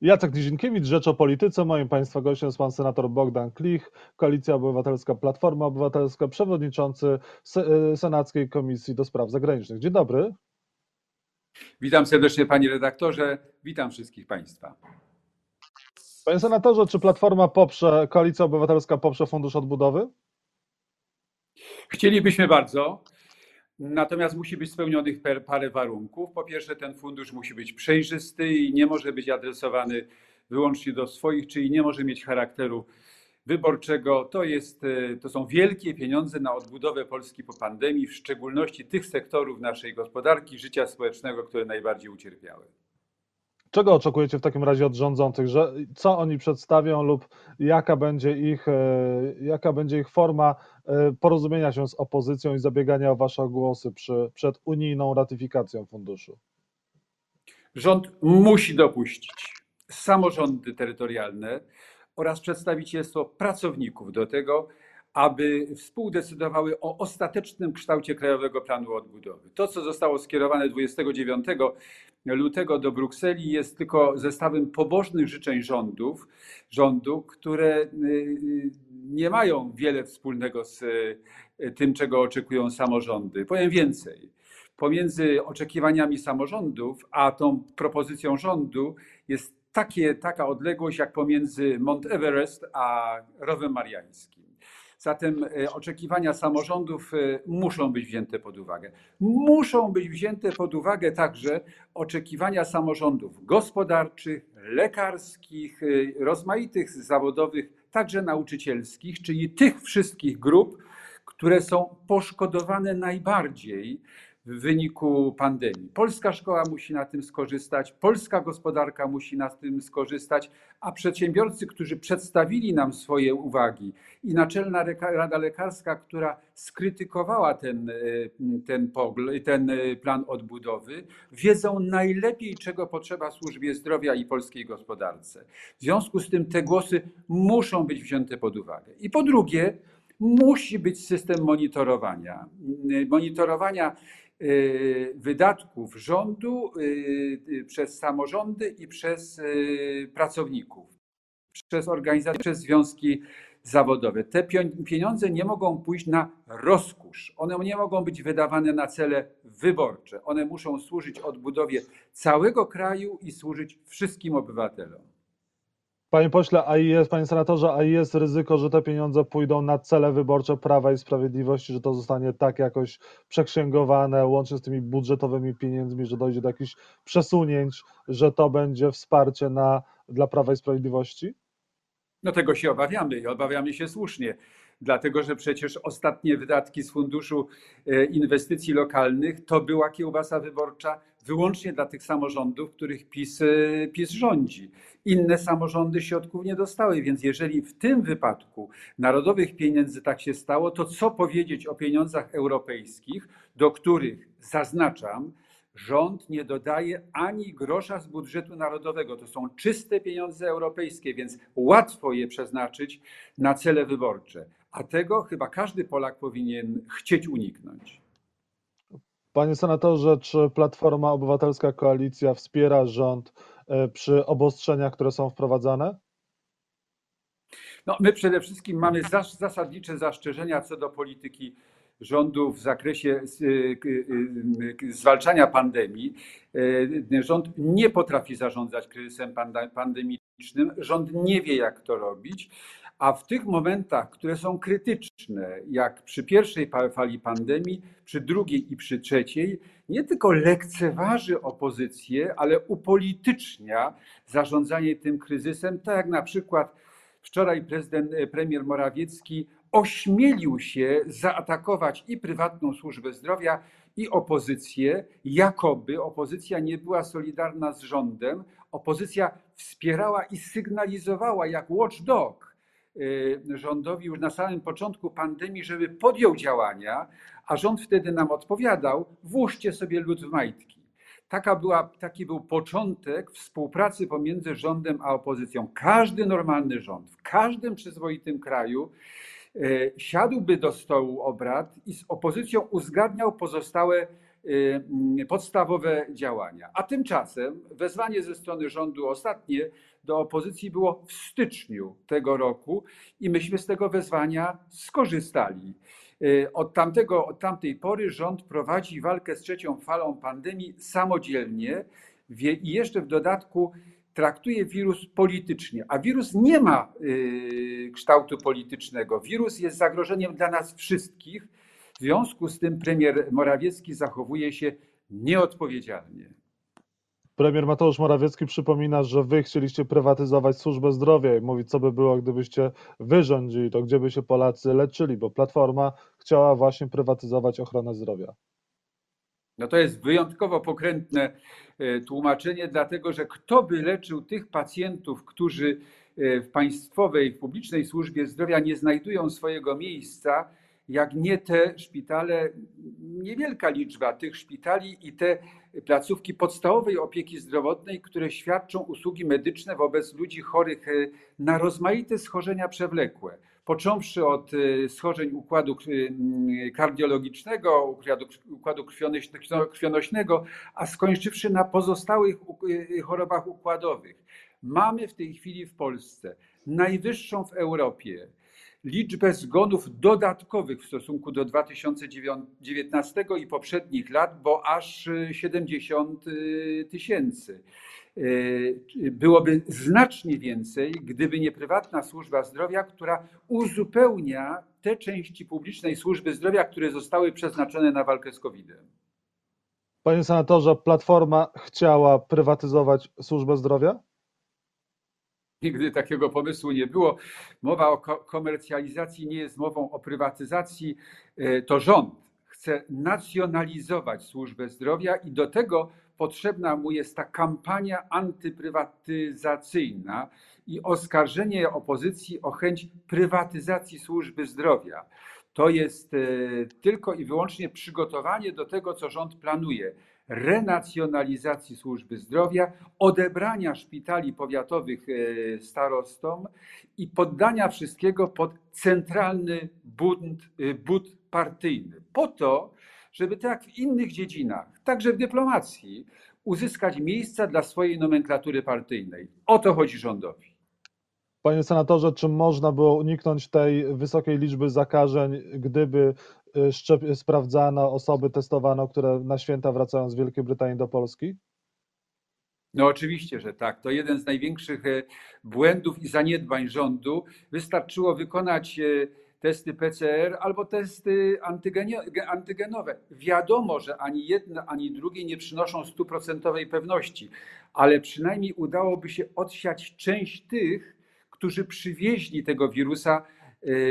Jacek Nizinkiewicz, Rzecz o Polityce. Moim Państwa gościem jest Pan Senator Bogdan Klich, Koalicja Obywatelska, Platforma Obywatelska, Przewodniczący e, Senackiej Komisji do Spraw Zagranicznych. Dzień dobry. Witam serdecznie Panie Redaktorze, witam wszystkich Państwa. Panie Senatorze, czy Platforma poprze, Koalicja Obywatelska poprze Fundusz Odbudowy? Chcielibyśmy bardzo, natomiast musi być spełnionych parę warunków. Po pierwsze, ten fundusz musi być przejrzysty i nie może być adresowany wyłącznie do swoich, czyli nie może mieć charakteru wyborczego. To, jest, e, to są wielkie pieniądze na odbudowę Polski po pandemii, w szczególności tych sektorów naszej gospodarki, życia społecznego, które najbardziej ucierpiały. Czego oczekujecie w takim razie od rządzących, że co oni przedstawią lub jaka będzie ich, e, jaka będzie ich forma e, porozumienia się z opozycją i zabiegania o wasze głosy przy, przed unijną ratyfikacją funduszu? Rząd musi dopuścić samorządy terytorialne oraz przedstawicielstwo pracowników do tego, aby współdecydowały o ostatecznym kształcie Krajowego Planu Odbudowy. To, co zostało skierowane 29 lutego do Brukseli, jest tylko zestawem pobożnych życzeń rządów, rządu, które y, y, nie mają wiele wspólnego z y, tym, czego oczekują samorządy. Powiem więcej. Pomiędzy oczekiwaniami samorządów a tą propozycją rządu jest takie, taka odległość jak pomiędzy Mont Everest a Rowem Mariańskim. Zatem e, oczekiwania samorządów e, muszą być wzięte pod uwagę. Muszą być wzięte pod uwagę także oczekiwania samorządów gospodarczych, lekarskich, e, rozmaitych zawodowych, także nauczycielskich, czyli tych wszystkich grup, które są poszkodowane najbardziej w wyniku pandemii. Polska szkoła musi na tym skorzystać, polska gospodarka musi na tym skorzystać, a przedsiębiorcy, którzy przedstawili nam swoje uwagi i Naczelna Rada Lekarska, która skrytykowała ten, e, ten, ten e, plan odbudowy, wiedzą najlepiej, czego potrzeba służbie zdrowia i polskiej gospodarce. W związku z tym te głosy muszą być wzięte pod uwagę. I po drugie, musi być system monitorowania. Monitorowania Y, wydatków rządu y, y, przez samorządy i przez pracowników, przez organizacje, przez związki zawodowe. Te pieniądze nie mogą pójść na rozkusz. One nie mogą być wydawane na cele wyborcze. One muszą służyć odbudowie całego kraju i służyć wszystkim obywatelom. Panie pośle, a jest, panie senatorze, a jest ryzyko, że te pieniądze pójdą na cele wyborcze Prawa i Sprawiedliwości, że to zostanie tak jakoś przeksięgowane, łącznie z tymi budżetowymi pieniędzmi, że dojdzie do jakichś przesunięć, że to będzie wsparcie na, dla Prawa i Sprawiedliwości? No tego się obawiamy i obawiamy się słusznie dlatego że przecież ostatnie wydatki z Funduszu e, Inwestycji Lokalnych to była kiełbasa wyborcza wyłącznie dla tych samorządów, których PiS, e, PiS rządzi. Inne samorządy środków nie dostały, więc jeżeli w tym wypadku narodowych pieniędzy tak się stało, to co powiedzieć o pieniądzach europejskich, do których zaznaczam, rząd nie dodaje ani grosza z budżetu narodowego. To są czyste pieniądze europejskie, więc łatwo je przeznaczyć na cele wyborcze. A tego chyba każdy Polak powinien chcieć uniknąć. Panie senatorze, czy Platforma Obywatelska Koalicja wspiera rząd e, przy obostrzeniach, które są wprowadzane? No, my przede wszystkim mamy zasadnicze zastrzeżenia co do polityki rządu w zakresie y, y, zwalczania pandemii. E, rząd nie potrafi zarządzać kryzysem pandemicznym, rząd nie wie, jak to robić, a w tych momentach, które są krytyczne, jak przy pierwszej fali pandemii, przy drugiej i przy trzeciej, nie tylko lekceważy opozycję, ale upolitycznia zarządzanie tym kryzysem, tak jak na przykład wczoraj prezydent, e, premier Morawiecki ośmielił się zaatakować i prywatną służbę zdrowia, i opozycję, jakoby opozycja nie była solidarna z rządem, opozycja wspierała i sygnalizowała jak watchdog rządowi już na samym początku pandemii, żeby podjął działania, a rząd wtedy nam odpowiadał: włóżcie sobie lud w majtki. Taka była, taki był początek współpracy pomiędzy rządem a opozycją. Każdy normalny rząd w każdym przyzwoitym kraju y, siadłby do stołu obrad i z opozycją uzgadniał pozostałe podstawowe działania. A tymczasem wezwanie ze strony rządu ostatnie do opozycji było w styczniu tego roku i myśmy z tego wezwania skorzystali. Od, tamtego, od tamtej pory rząd prowadzi walkę z trzecią falą pandemii samodzielnie i jeszcze w dodatku traktuje wirus politycznie, a wirus nie ma y, kształtu politycznego. Wirus jest zagrożeniem dla nas wszystkich. W związku z tym premier Morawiecki zachowuje się nieodpowiedzialnie. Premier Mateusz Morawiecki przypomina, że wy chcieliście prywatyzować służbę zdrowia i mówi, co by było, gdybyście wyrządzili to, gdzie by się Polacy leczyli, bo Platforma chciała właśnie prywatyzować ochronę zdrowia. No to jest wyjątkowo pokrętne e, tłumaczenie, dlatego że kto by leczył tych pacjentów, którzy e, w państwowej, w publicznej służbie zdrowia nie znajdują swojego miejsca, jak nie te szpitale, niewielka liczba tych szpitali i te placówki podstawowej opieki zdrowotnej, które świadczą usługi medyczne wobec ludzi chorych e, na rozmaite schorzenia przewlekłe począwszy od y, schorzeń układu y, kardiologicznego, układu, krwionośnego, a skończywszy na pozostałych y, chorobach układowych. Mamy w tej chwili w Polsce najwyższą w Europie liczbę zgonów dodatkowych w stosunku do 2019 i poprzednich lat, bo aż 70 tysięcy. E, byłoby znacznie więcej, gdyby nie prywatna służba zdrowia, która uzupełnia te części publicznej służby zdrowia, które zostały przeznaczone na walkę z COVID-em. Panie senatorze, Platforma chciała prywatyzować służbę zdrowia? Nigdy takiego pomysłu nie było. Mowa o komercjalizacji nie jest mową o prywatyzacji. E, to rząd chce nacjonalizować służbę zdrowia i do tego potrzebna mu jest ta kampania antyprywatyzacyjna i oskarżenie opozycji o chęć prywatyzacji służby zdrowia. To jest e, tylko i wyłącznie przygotowanie do tego, co rząd planuje renacjonalizacji służby zdrowia, odebrania szpitali powiatowych e, starostom i poddania wszystkiego pod centralny bunt, e, but partyjny. Po to, żeby tak w innych dziedzinach, także w dyplomacji, uzyskać miejsca dla swojej nomenklatury partyjnej. O to chodzi rządowi. Panie senatorze, czy można było uniknąć tej wysokiej liczby zakażeń, gdyby szczep, sprawdzano osoby, testowano, które na święta wracają z Wielkiej Brytanii do Polski? No oczywiście, że tak. To jeden z największych e, błędów i zaniedbań rządu. Wystarczyło wykonać e, testy PCR albo testy antygenowe. Wiadomo, że ani jedno, ani drugie nie przynoszą stuprocentowej pewności, ale przynajmniej udałoby się odsiać część tych, którzy przywieźli tego wirusa y,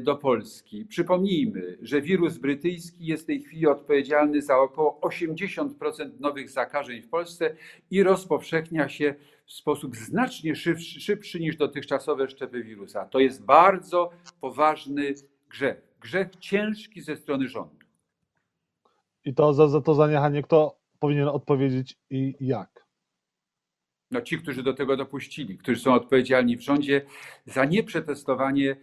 do Polski. Przypomnijmy, że wirus brytyjski jest w tej chwili odpowiedzialny za około 80% nowych zakażeń w Polsce i rozpowszechnia się w sposób znacznie szybszy, szybszy niż dotychczasowe szczepy wirusa. To jest bardzo poważny grzech. Grzech ciężki ze strony rządu. I to za, za to zaniechanie kto powinien odpowiedzieć i jak? No ci, którzy do tego dopuścili, którzy są odpowiedzialni w rządzie za nieprzetestowanie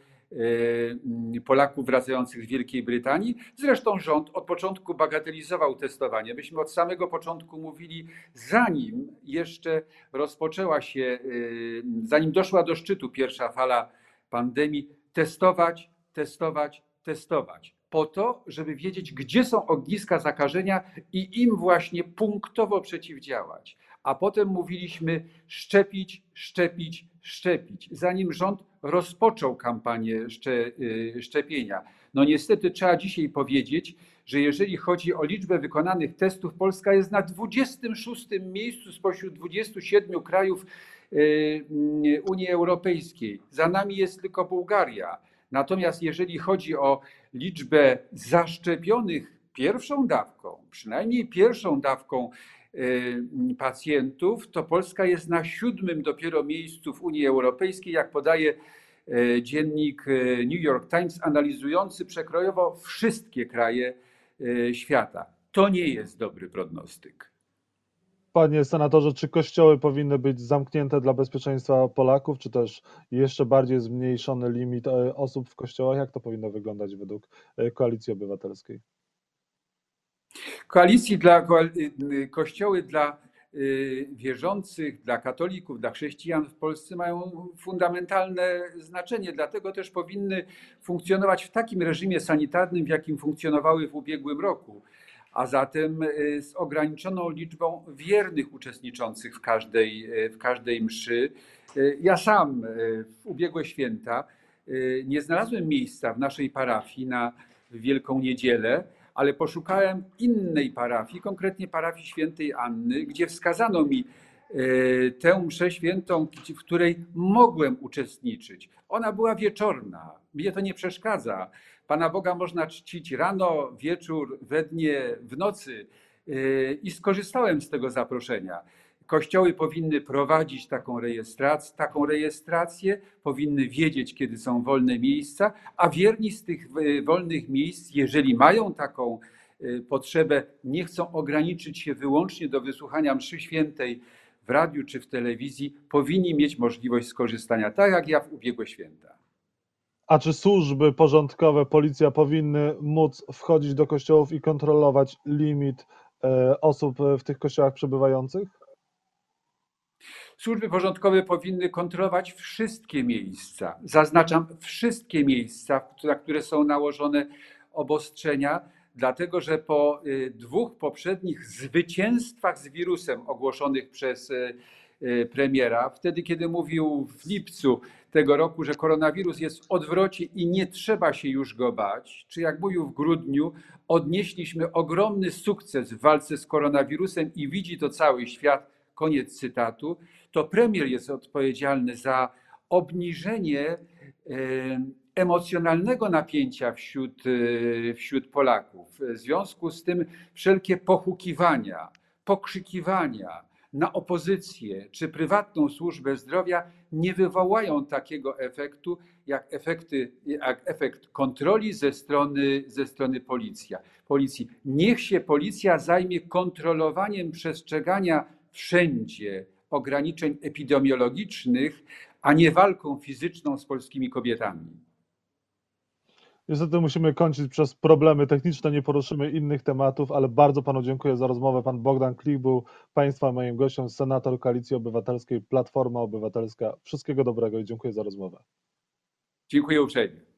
Polaków wracających z Wielkiej Brytanii. Zresztą rząd od początku bagatelizował testowanie. Myśmy od samego początku mówili, zanim jeszcze rozpoczęła się, e, zanim doszła do szczytu pierwsza fala pandemii, testować, testować, testować. Po to, żeby wiedzieć, gdzie są ogniska zakażenia i im właśnie punktowo przeciwdziałać. A potem mówiliśmy szczepić, szczepić, szczepić, zanim rząd rozpoczął kampanię y, szczepienia. No niestety trzeba dzisiaj powiedzieć, że jeżeli chodzi o liczbę wykonanych testów, Polska jest na 26 miejscu spośród 27 krajów y, y, Unii Europejskiej. Za nami jest tylko Bułgaria. Natomiast jeżeli chodzi o liczbę zaszczepionych pierwszą dawką, przynajmniej pierwszą dawką pacjentów, to Polska jest na siódmym dopiero miejscu w Unii Europejskiej, jak podaje y, dziennik y, New York Times, analizujący przekrojowo wszystkie kraje świata. To nie jest dobry prognostyk. Panie senatorze, czy kościoły powinny być zamknięte dla bezpieczeństwa Polaków, czy też jeszcze bardziej zmniejszony limit osób w kościołach? Jak to powinno wyglądać według Koalicji Obywatelskiej? Koalicji dla koal- y, kościoły dla y, wierzących, dla katolików, dla chrześcijan w Polsce mają fundamentalne znaczenie, dlatego też powinny funkcjonować w takim reżimie sanitarnym, w jakim funkcjonowały w ubiegłym roku, a zatem y, z ograniczoną liczbą wiernych uczestniczących w każdej, y, w każdej mszy. Y, Ja sam y, w ubiegłe święta y, nie znalazłem miejsca w naszej parafii na Wielką Niedzielę, ale poszukałem innej parafii, konkretnie parafii świętej Anny, gdzie wskazano mi e, tę mszę świętą, w której mogłem uczestniczyć. Ona była wieczorna, mnie to nie przeszkadza. Pana Boga można czcić rano, wieczór, we dnie, w nocy e, i skorzystałem z tego zaproszenia. Kościoły powinny prowadzić taką rejestrację, taką rejestrację, powinny wiedzieć, kiedy są wolne miejsca, a wierni z tych e, wolnych miejsc, jeżeli mają taką e, potrzebę, nie chcą ograniczyć się wyłącznie do wysłuchania mszy świętej w radiu czy w telewizji, powinni mieć możliwość skorzystania, tak jak ja w ubiegłe święta. A czy służby porządkowe, policja powinny móc wchodzić do kościołów i kontrolować limit e, osób w tych kościołach przebywających? Służby porządkowe powinny kontrolować wszystkie miejsca, zaznaczam wszystkie miejsca, na które są nałożone obostrzenia, dlatego że po y, dwóch poprzednich zwycięstwach z wirusem ogłoszonych przez y, y, premiera, wtedy kiedy mówił w lipcu tego roku, że koronawirus jest w odwrocie i nie trzeba się już go bać, czy jak mówił w grudniu, odnieśliśmy ogromny sukces w walce z koronawirusem i widzi to cały świat, koniec cytatu, to premier jest odpowiedzialny za obniżenie emocjonalnego napięcia wśród, e, wśród Polaków. W związku z tym wszelkie pochukiwania, pokrzykiwania na opozycję czy prywatną służbę zdrowia nie wywołają takiego efektu, jak, efekty, jak efekt kontroli ze strony, ze strony policja, policji. Niech się policja zajmie kontrolowaniem przestrzegania wszędzie ograniczeń epidemiologicznych, a nie walką fizyczną z polskimi kobietami. Niestety musimy kończyć przez problemy techniczne, nie poruszymy innych tematów, ale bardzo panu dziękuję za rozmowę. Pan Bogdan Klich był państwa moim gościem, senator Koalicji Obywatelskiej, Platforma Obywatelska. Wszystkiego dobrego i dziękuję za rozmowę. Dziękuję uprzejmie.